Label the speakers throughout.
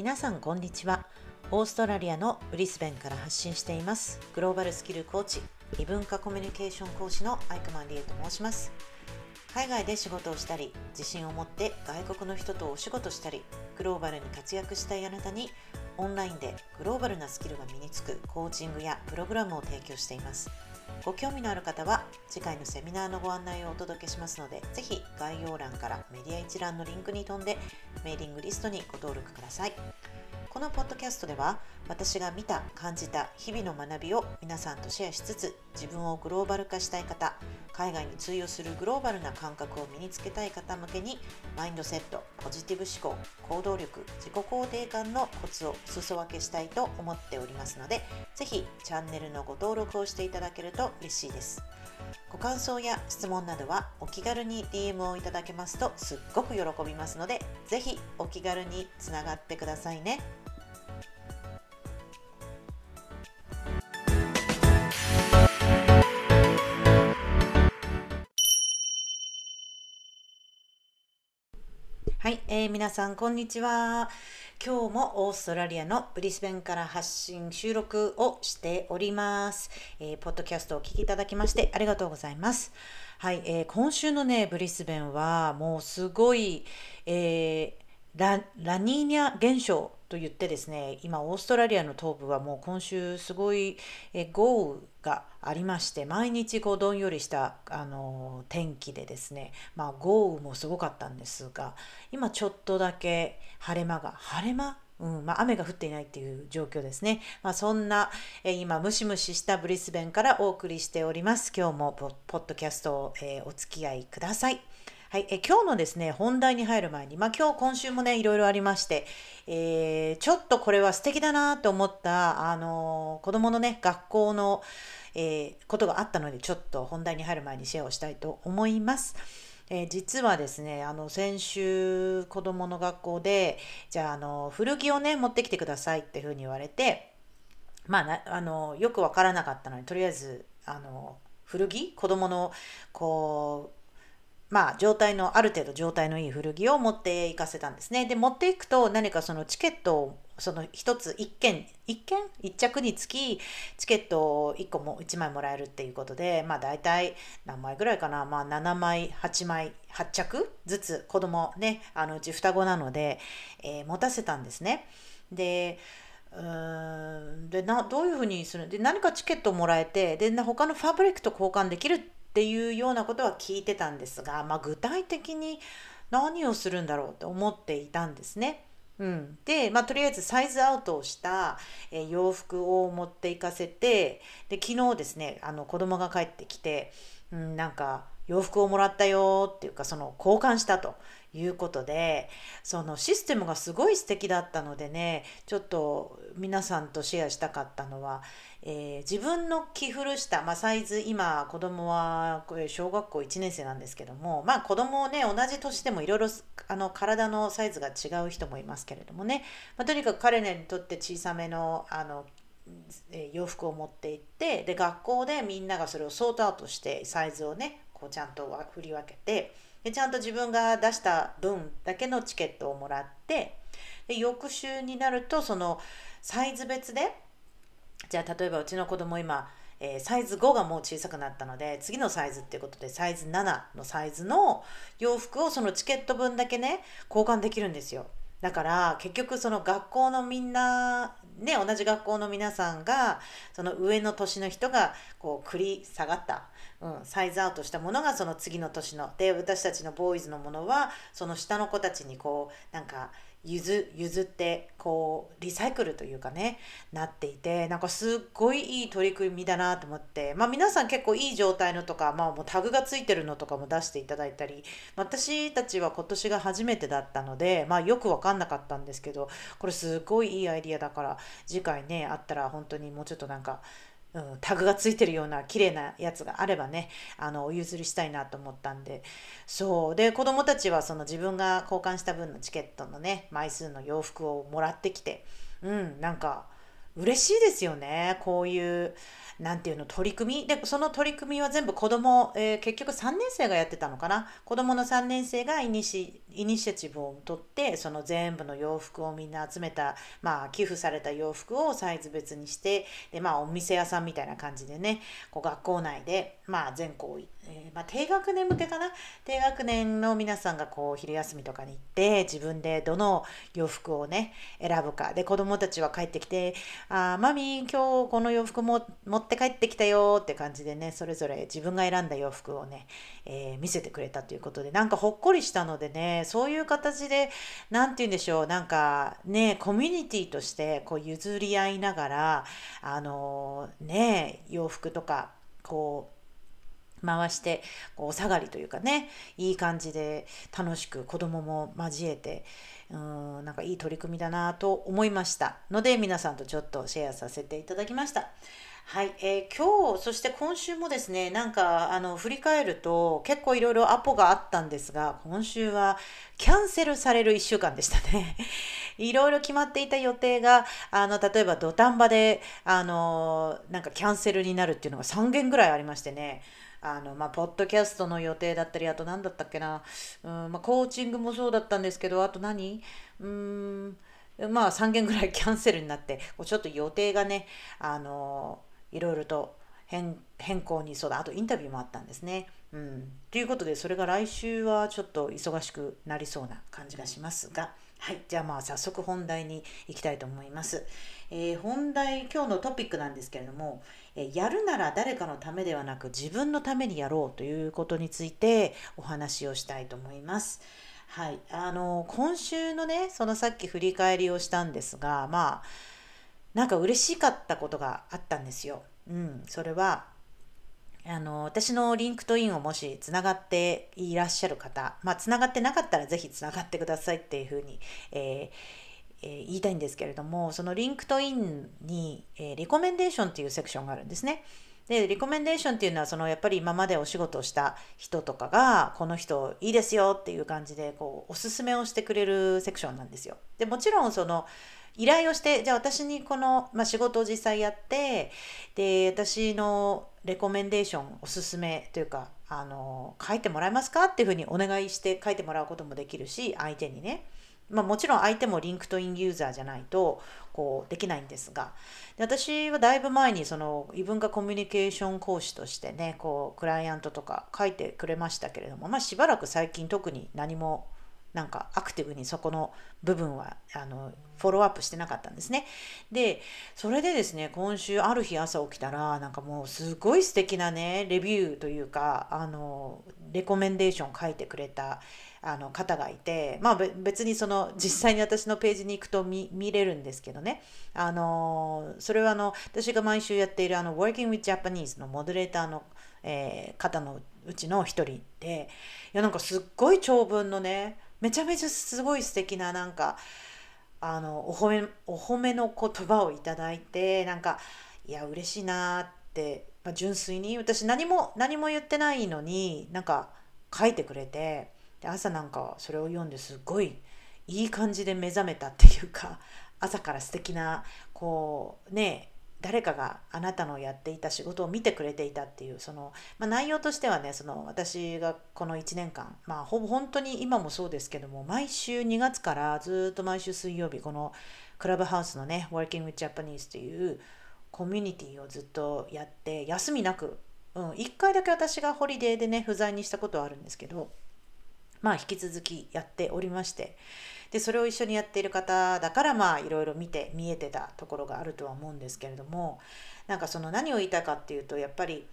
Speaker 1: 皆さんこんにちは。オーストラリアのブリスベンから発信しています。グローバルスキルコーチ異文化コミュニケーション講師のアイクマンリエと申します。海外で仕事をしたり自信を持って外国の人とお仕事したりグローバルに活躍したいあなたにオンラインでグローバルなスキルが身につくコーチングやプログラムを提供しています。ご興味のある方は次回のセミナーのご案内をお届けしますのでぜひ概要欄からメディア一覧のリンクに飛んでメーリングリストにご登録ください。このポッドキャストでは私が見た感じた日々の学びを皆さんとシェアしつつ自分をグローバル化したい方海外に通用するグローバルな感覚を身につけたい方向けにマインドセットポジティブ思考行動力自己肯定感のコツを裾分けしたいと思っておりますのでぜひチャンネルのご登録をしていただけると嬉しいですご感想や質問などはお気軽に DM をいただけますとすっごく喜びますのでぜひお気軽につながってくださいね。はい、えー、皆さんこんにちは。今日もオーストラリアのブリスベンから発信収録をしております。えー、ポッドキャストをお聞きいただきましてありがとうございます。はい、えー、今週のねブリスベンはもうすごい、えー、ララニーニャ現象と言ってですね今オーストラリアの東部はもう今週すごい、え豪雨がありまして毎日こうどんよりしたあの天気でですね、まあ、豪雨もすごかったんですが今ちょっとだけ晴れ間が晴れ間？うんまあ、雨が降っていないっていう状況ですね。まあ、そんな、え今ムシムシしたブリスベンからお送りしております。今日もポッドキャストを、えー、お付き合いください。はい、え今日のですね、本題に入る前に、まあ、今日、今週もね、いろいろありまして、えー、ちょっとこれは素敵だなと思った、あのー、子供のね、学校の、えー、ことがあったので、ちょっと本題に入る前にシェアをしたいと思います。え、実はですね、あの、先週、子供の学校で、じゃあ、あの、古着をね、持ってきてくださいっていうふうに言われて、まあ、あの、よくわからなかったのに、とりあえず、あの、古着子供の、こう、まあ、状態の、ある程度状態のいい古着を持っていかせたんですね。で、持っていくと何かそのチケットを、その一つ、一件、一件？一着につき、チケットを1個も1枚もらえるっていうことで、まあ大体何枚ぐらいかな、まあ7枚、8枚、8着ずつ子供ね、あのうち双子なので、えー、持たせたんですね。で、うんでなどういうふうにする？で何かチケットをもらえてで他のファブリックと交換できるっていうようなことは聞いてたんですが、まあ、具体的に何をするんだろうと思っていたんですね。うん、で、まあ、とりあえずサイズアウトをした、え、洋服を持っていかせてで昨日ですねあの子供が帰ってきて、うん、なんか洋服をもらったよっていうかその交換したということでそのシステムがすごい素敵だったのでねちょっと皆さんとシェアしたかったのはえー、自分の着古した、まあ、サイズ今子供は小学校1年生なんですけどもまあ子供をね同じ年でもいろいろ体のサイズが違う人もいますけれどもね、まあ、とにかく彼らにとって小さめのあの洋服を持って行ってで学校でみんながそれをソートアウトしてサイズをねこうちゃんと振り分けてでちゃんと自分が出した分だけのチケットをもらってで翌週になるとそのサイズ別でじゃあ例えばうちの子供今、えー、サイズ5がもう小さくなったので次のサイズっていうことでサイズ7のサイズの洋服をそのチケット分だけね交換できるんですよ。だから結局その学校のみんなね同じ学校の皆さんがその上の年の人がこう繰り下がった、うん、サイズアウトしたものがその次の年ので私たちのボーイズのものはその下の子たちにこうなんか譲譲ってこうリサイクルというかねなっていてなんかすっごいいい取り組みだなと思ってまあ皆さん結構いい状態のとかまあもうタグがついてるのとかも出していただいたり私たちは今年が初めてだったのでまあよく分かんなかったんですけどこれすっごいいいアイディアだから次回ねあったら本当にもうちょっとなんかうん、タグがついてるような綺麗なやつがあればねあのお譲りしたいなと思ったんで。そう。で子供たちはその自分が交換した分のチケットのね枚数の洋服をもらってきてうんなんか嬉しいですよね。こういうなんていうの取り組み。でその取り組みは全部子供、えー、結局3年生がやってたのかな。子供の3年生がイニシイニシアチブを取ってその全部の洋服をみんな集めた、まあ、寄付された洋服をサイズ別にしてで、まあ、お店屋さんみたいな感じでねこう学校内で、まあ、全校、えー、まあ、低学年向けかな？低学年の皆さんがこう昼休みとかに行って自分でどの洋服をね選ぶか。で子供たちは帰ってきて「あマミー今日この洋服も持って帰ってきたよ」って感じでねそれぞれ自分が選んだ洋服をね、えー、見せてくれたということでなんかほっこりしたのでねそういう形で何て言うんでしょうなんかねコミュニティとしてこう譲り合いながらあのね洋服とかこう回してこうお下がりというかねいい感じで楽しく子供も交えてうんなんかいい取り組みだなと思いましたので皆さんとちょっとシェアさせていただきました。はい、えー、今日そして今週もですねなんかあの振り返ると結構いろいろアポがあったんですが今週はキャンセルされる1週間でしたね。いろいろ決まっていた予定があの例えば土壇場であのなんかキャンセルになるっていうのが3件ぐらいありましてね。あのまあ、ポッドキャストの予定だったりあと何だったっけな、うんまあ、コーチングもそうだったんですけどあと何？うんまあ3件ぐらいキャンセルになってちょっと予定がねあのいろいろと変変更にそうだあとインタビューもあったんですね。うん、ということでそれが来週はちょっと忙しくなりそうな感じがしますが。はい、じゃあまあ早速本題に行きたいと思います。えー、本題今日のトピックなんですけれども、えー、やるなら誰かのためではなく自分のためにやろうということについてお話をしたいと思います。はい、あの今週のねそのさっき振り返りをしたんですがまあなんか嬉しかったことがあったんですよ。うん、それはあの私の LinkedIn をもしつながっていらっしゃる方、まあ、つながってなかったらぜひつながってくださいっていうふうに、えーえー、言いたいんですけれどもそのリンクトインに、えー、リコメンデーションっていうセクションがあるんですね。でリコメンデーションっていうのはそのやっぱり今までお仕事をした人とかがこの人いいですよっていう感じでこうおすすめをしてくれるセクションなんですよ。でもちろんその依頼をしてじゃあ私にこの、まあ、仕事を実際やってで私のレコメンデーションおすすめというかあの書いてもらえますか？っていうふうにお願いして書いてもらうこともできるし相手にね、まあ、もちろん相手もリンクトインユーザーじゃないとこうできないんですが。で私はだいぶ前にその異文化コミュニケーション講師としてねこうクライアントとか書いてくれましたけれども、まあ、しばらく最近特に何もなんかアクティブにそこの部分はあのフォローアップしてなかったんですね。でそれでですね今週ある日朝起きたらなんかもうすごい素敵なねレビューというかあのレコメンデーション書いてくれたあの方がいてまあ別にその実際に私のページに行くと見れるんですけどねあのそれはあの私が毎週やっているあの Working with Japanese のモデレーターの、えー、方のうちの一人でいやなんかすっごい長文のねめちゃめちゃすごい素敵ななんかあのお褒めお褒めの言葉をいただいてなんかいや嬉しいなって、まあ、純粋に私何も何も言ってないのになんか書いてくれてで朝なんかそれを読んですごいいい感じで目覚めたっていうか朝から素敵なこうね誰かがあなたのやっていた仕事を見てくれていたっていうその、まあ、内容としてはねその私がこの1年間まあほぼ本当に今もそうですけども毎週2月からずっと毎週水曜日このクラブハウスのね Working with Japanese というコミュニティをずっとやって休みなく、うん、1回だけ私がホリデーでね不在にしたことはあるんですけどまあ引き続きやっておりましてでそれを一緒にやっている方だからまあいろいろ見て見えてたところがあるとは思うんですけれどもなんかその何を言いたいかっていうとやっぱり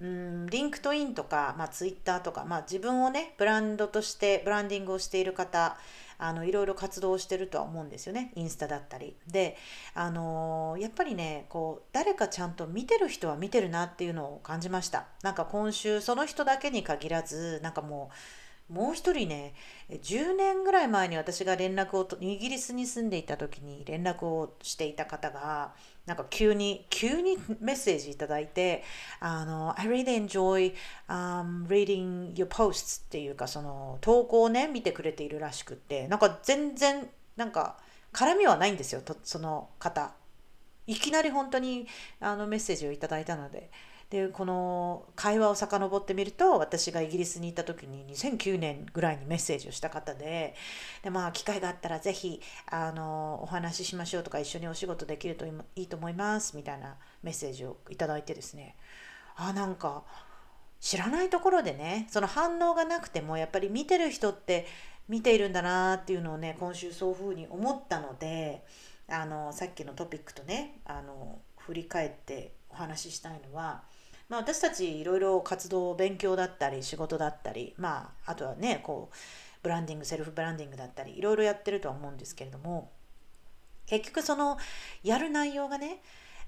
Speaker 1: うんリンクトインとか、まあ、ツイッターとか、まあ、自分をねブランドとしてブランディングをしている方あのいろいろ活動してるとは思うんですよね。インスタだったり。であのやっぱりねこう誰かちゃんと見てる人は見てるなっていうのを感じました。なんか今週その人だけに限らずなんかもうもう一人ね10年ぐらい前に私が連絡をイギリスに住んでいた時に連絡をしていた方がなんか急に急にメッセージいただいてあの I really enjoy、um, reading your posts っていうかその投稿をね見てくれているらしくってなんか全然なんか絡みはないんですよとその方。いきなり本当にあのメッセージをいただいたので。でこの会話を遡ってみると私がイギリスに行った時に2009年ぐらいにメッセージをした方でで、まあ、機会があったら是非あのお話ししましょうとか一緒にお仕事できるといいと思いますみたいなメッセージをいただいてですね。あなんか知らないところでねその反応がなくてもやっぱり見てる人って見ているんだなっていうのをね今週そういうふうに思ったのであのさっきのトピックとねあの振り返ってお話ししたいのはまあ、私たちいろいろ活動勉強だったり仕事だったり、まあ、あとはねこうブランディングセルフブランディングだったりいろいろやってるとは思うんですけれども結局そのやる内容がね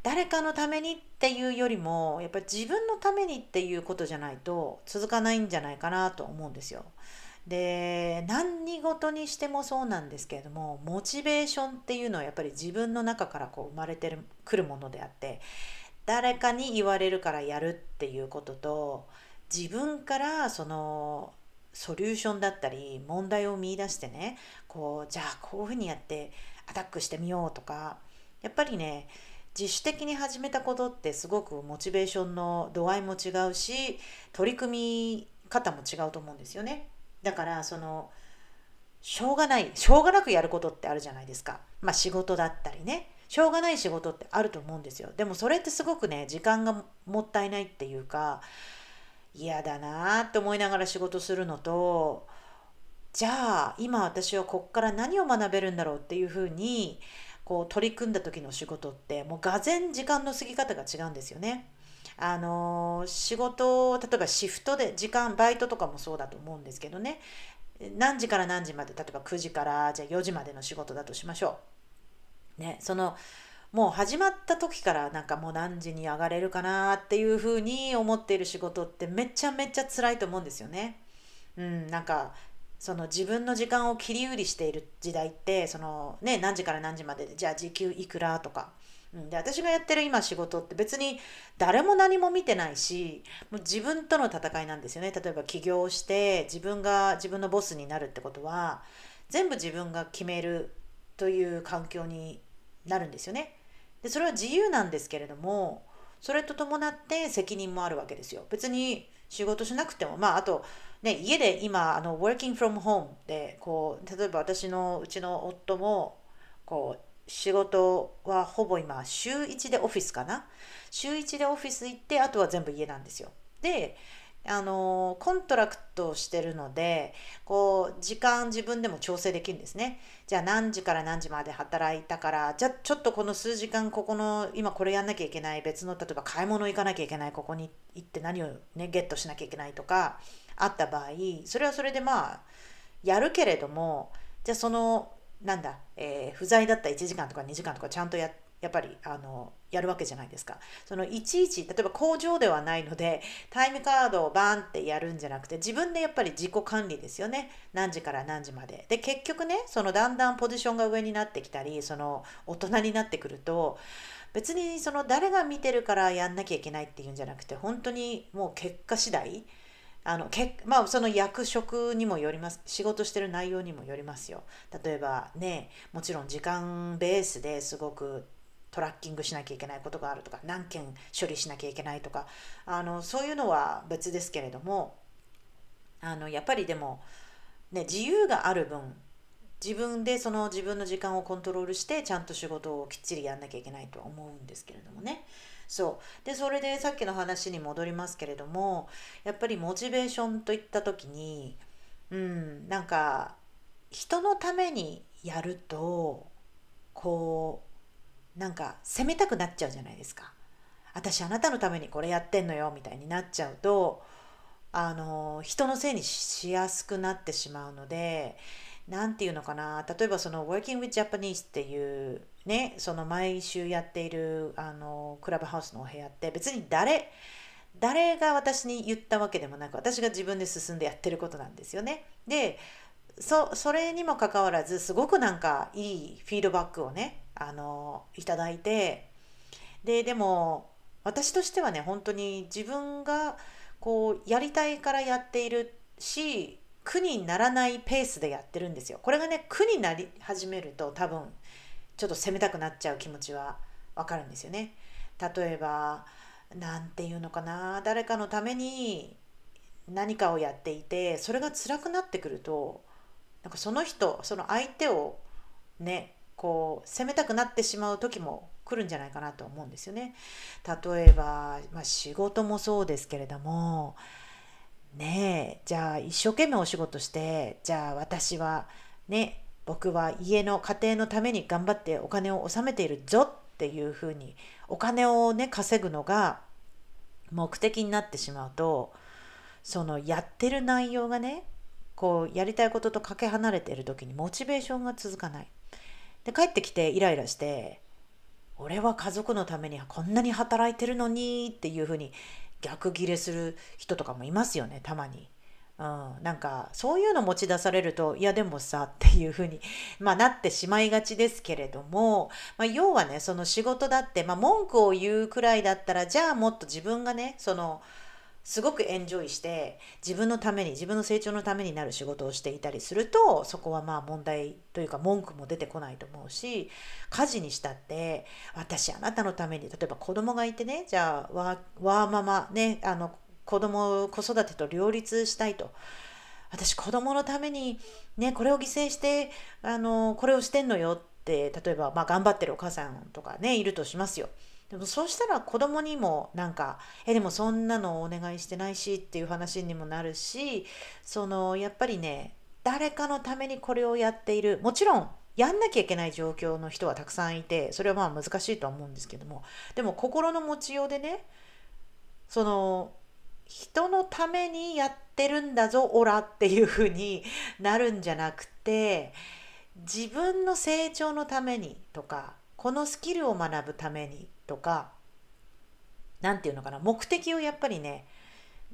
Speaker 1: 誰かのためにっていうよりもやっぱり自分のためにっていうことじゃないと続かないんじゃないかなと思うんですよ。で何事にしてもそうなんですけれどもモチベーションっていうのはやっぱり自分の中からこう生まれてくるものであって誰かに言われるからやるっていうことと自分からそのソリューションだったり問題を見いだしてねこうじゃあこういうふうにやってアタックしてみようとかやっぱりね自主的に始めたことってすごくモチベーションの度合いも違うし取り組み方も違うと思うんですよね。だからそのしょうがないしょうがなくやることってあるじゃないですか。まあ仕事だったりね。しょうがない仕事ってあると思うんですよでもそれってすごくね時間がもったいないっていうか嫌だなって思いながら仕事するのとじゃあ今私はこっから何を学べるんだろうっていうふうにこう取り組んだ時の仕事ってもうがぜ時間の過ぎ方が違うんですよね。あの仕事例えばシフトで時間バイトとかもそうだと思うんですけどね何時から何時まで例えば9時からじゃあ4時までの仕事だとしましょう。ねそのもう始まった時からなんかもう何時に上がれるかなっていうふうに思っている仕事ってめちゃめちゃ辛いと思うんですよね。うん、なんかその自分の時間を切り売りしている時代ってその、ね、何時から何時までじゃあ時給いくらとか、うん、で私がやってる今仕事って別に誰も何も見てないしもう自分との戦いなんですよね例えば起業して自分が自分のボスになるってことは全部自分が決めるという環境になるんですよね。でそれは自由なんですけれどもそれと伴って責任もあるわけですよ。別に仕事しなくてもまああとね家で今あの working from home でこう例えば私のうちの夫もこう仕事はほぼ今週1でオフィスかな？週1でオフィス行ってあとは全部家なんですよ。であのコントラクトをしてるのでこう時間自分でも調整できるんですね。じゃあ何時から何時まで働いたからじゃあちょっとこの数時間ここの今これやんなきゃいけない別の例えば買い物行かなきゃいけないここに行って何をねゲットしなきゃいけないとかあった場合それはそれでまあやるけれどもじゃあそのなんだ、えー、不在だった1時間とか2時間とかちゃんとやってやっぱりあのやるわけじゃないですか。そのいちいち例えば工場ではないのでタイムカードをバーンってやるんじゃなくて自分でやっぱり自己管理ですよね何時から何時まで。で結局ねそのだんだんポジションが上になってきたりその大人になってくると別にその誰が見てるからやんなきゃいけないっていうんじゃなくて本当にもう結果次第あのけまあその役職にもよります仕事してる内容にもよりますよ例えばねもちろん時間ベースですごくトラッキングしなきゃいけないことがあるとか何件処理しなきゃいけないとかあのそういうのは別ですけれどもあのやっぱりでも、ね、自由がある分自分でその自分の時間をコントロールしてちゃんと仕事をきっちりやんなきゃいけないとは思うんですけれどもね。そうでそれでさっきの話に戻りますけれどもやっぱりモチベーションといった時にうんなんか人のためにやるとこうなんか責めたくなっちゃうじゃないですか。私あなたのためにこれやってんのよみたいになっちゃうとあの人のせいにしやすくなってしまうので何て言うのかな例えばその Working with Japanese っていうねその毎週やっているあのクラブハウスのお部屋って別に誰誰が私に言ったわけでもなく私が自分で進んでやってることなんですよね。でそそれにもかかわらずすごくなんかいいフィードバックをねあのいただいてででも私としてはね本当に自分がこうやりたいからやっているし苦にならないペースでやってるんですよ。これがね苦になり始めると多分ちょっと責めたくなっちゃう気持ちはわかるんですよね。例えば何て言うのかな誰かのために何かをやっていてそれが辛くなってくるとなんかその人その相手をねこう責めたくなってしまう時も来るんじゃないかなと思うんですよね。例えば、まあ、仕事もそうですけれどもねえじゃあ一生懸命お仕事してじゃあ私はね僕は家の家庭のために頑張ってお金を納めているぞっていうふうにお金をね稼ぐのが目的になってしまうとそのやってる内容がねこうやりたいこととかけ離れている時にモチベーションが続かない。で帰ってきてイライラして俺は家族のためにこんなに働いてるのにっていうふうに逆ギレする人とかもいますよねたまに。うん、なんかそういうの持ち出されるといやでもさっていうふうに、まあ、なってしまいがちですけれども、まあ、要はねその仕事だって、まあ、文句を言うくらいだったらじゃあもっと自分がねそのすごくエンジョイして自分のために自分の成長のためになる仕事をしていたりするとそこはまあ問題というか文句も出てこないと思うし家事にしたって私あなたのために例えば子供がいてねじゃあワーママねあの子供子育てと両立したいと。私子供のためにねこれを犠牲してあのこれをしてんのよって例えば、まあ、頑張ってるお母さんとかねいるとしますよ。でもそうしたら子供にもなんか「えでもそんなのお願いしてないし」っていう話にもなるしそのやっぱりね誰かのためにこれをやっているもちろんやんなきゃいけない状況の人はたくさんいてそれはまあ難しいとは思うんですけどもでも心の持ちようでねその人のためにやってるんだぞオラっていう風に なるんじゃなくて自分の成長のためにとかこのスキルを学ぶためにとか何て言うのかな目的をやっぱりね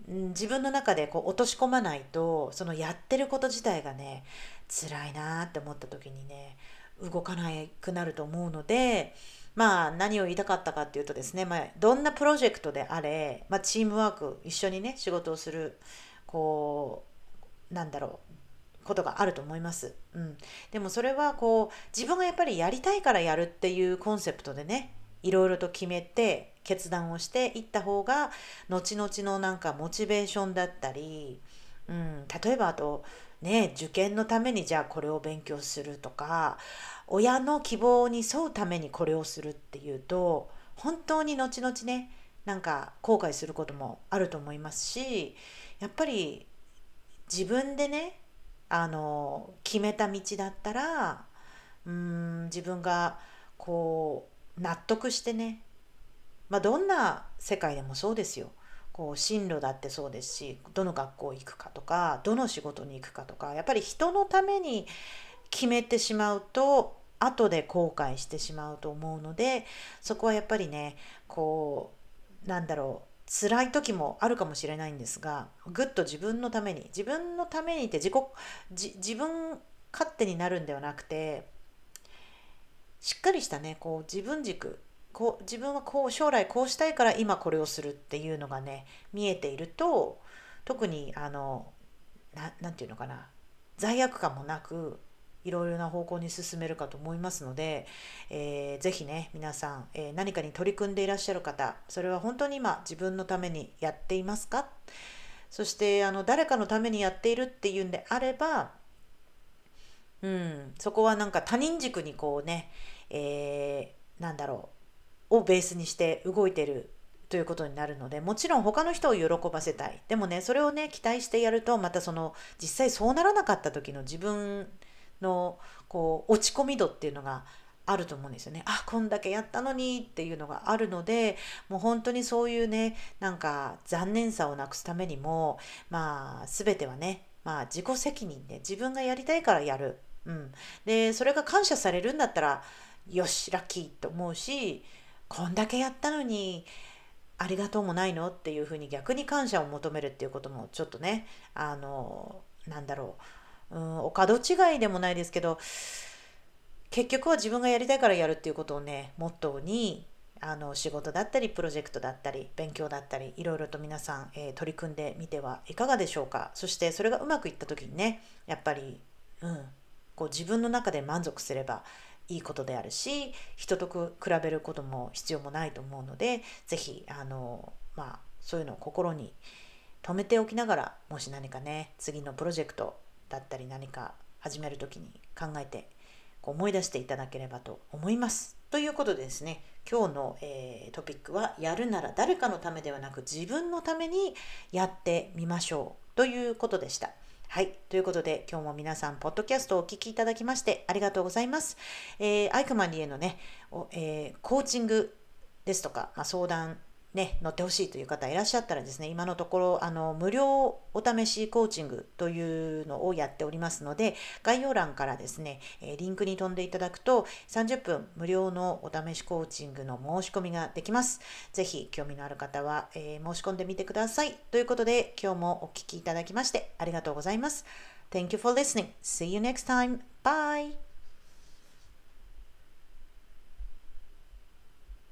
Speaker 1: 自分の中でこう落とし込まないとそのやってること自体がね辛いなって思った時にね動かなくなると思うのでまあ何を言いたかったかっていうとですね、まあ、どんなプロジェクトであれ、まあ、チームワーク一緒にね仕事をするこうなんだろうことがあると思います。うん、でもそれはこう自分がやっぱりやりたいからやるっていうコンセプトでねいろいろと決めて決断をしていった方が後々のなんかモチベーションだったり、うん、例えばあとね受験のためにじゃあこれを勉強するとか親の希望に沿うためにこれをするっていうと本当に後々ねなんか後悔することもあると思いますしやっぱり自分でねあの決めた道だったらうん自分がこう納得してね。まあどんな世界でもそうですよ。こう進路だってそうですしどの学校行くかとかどの仕事に行くかとかやっぱり人のために決めてしまうと後で後悔してしまうと思うのでそこはやっぱりねこうなんだろう辛い時もあるかもしれないんですがぐっと自分のために自分のためにって自己自分勝手になるんではなくてしっかりしたねこう自分軸こう自分はこう将来こうしたいから今これをするっていうのがね見えていると特にあの何て言うのかな罪悪感もなくいろいろな方向に進めるかと思いますので、えー、ぜひね皆さん、えー、何かに取り組んでいらっしゃる方それは本当に今自分のためにやっていますか？そしてあの誰かのためにやっているっていうんであれば、うん、そこはなんか他人軸にこうね、えー、なんだろうをベースにして動いてるということになるのでもちろん他の人を喜ばせたいでもねそれをね期待してやるとまたその実際そうならなかった時の自分のこう落ち込み度っていうのがあると思うんですよね。あこんだけやったのにっていうのがあるのでもう本当にそういうねなんか残念さをなくすためにもまあ全てはね、まあ、自己責任で自分がやりたいからやる。うん、でそれが感謝されるんだったらよしラッキーと思うしこんだけやったのにありがとうもないのっていうふうに逆に感謝を求めるっていうこともちょっとねあのなんだろう。うん、お門違いでもないですけど結局は自分がやりたいからやるっていうことをねモットーにあの仕事だったりプロジェクトだったり勉強だったりいろいろと皆さん、えー、取り組んでみてはいかがでしょうか。そしてそれがうまくいった時にねやっぱり、うん、こう自分の中で満足すればいいことであるし人と比べることも必要もないと思うので是非あのまあそういうのを心に留めておきながらもし何かね次のプロジェクトだったり何か始める時に考えてこう思い出していただければと思います。ということでですね今日の、えー、トピックはやるなら誰かのためではなく自分のためにやってみましょうということでした。はい。ということで、今日も皆さん、ポッドキャストをお聞きいただきまして、ありがとうございます。えー、アイクマンリへのね、えー、コーチングですとか、まあ、相談ね、乗ってほしいという方いらっしゃったらですね、今のところ、あの、無料お試しコーチングというのをやっておりますので、概要欄からですね、リンクに飛んでいただくと、30分無料のお試しコーチングの申し込みができます。ぜひ、興味のある方は、えー、申し込んでみてください。ということで、今日もお聴きいただきまして、ありがとうございます。Thank you for listening. See you next time. Bye.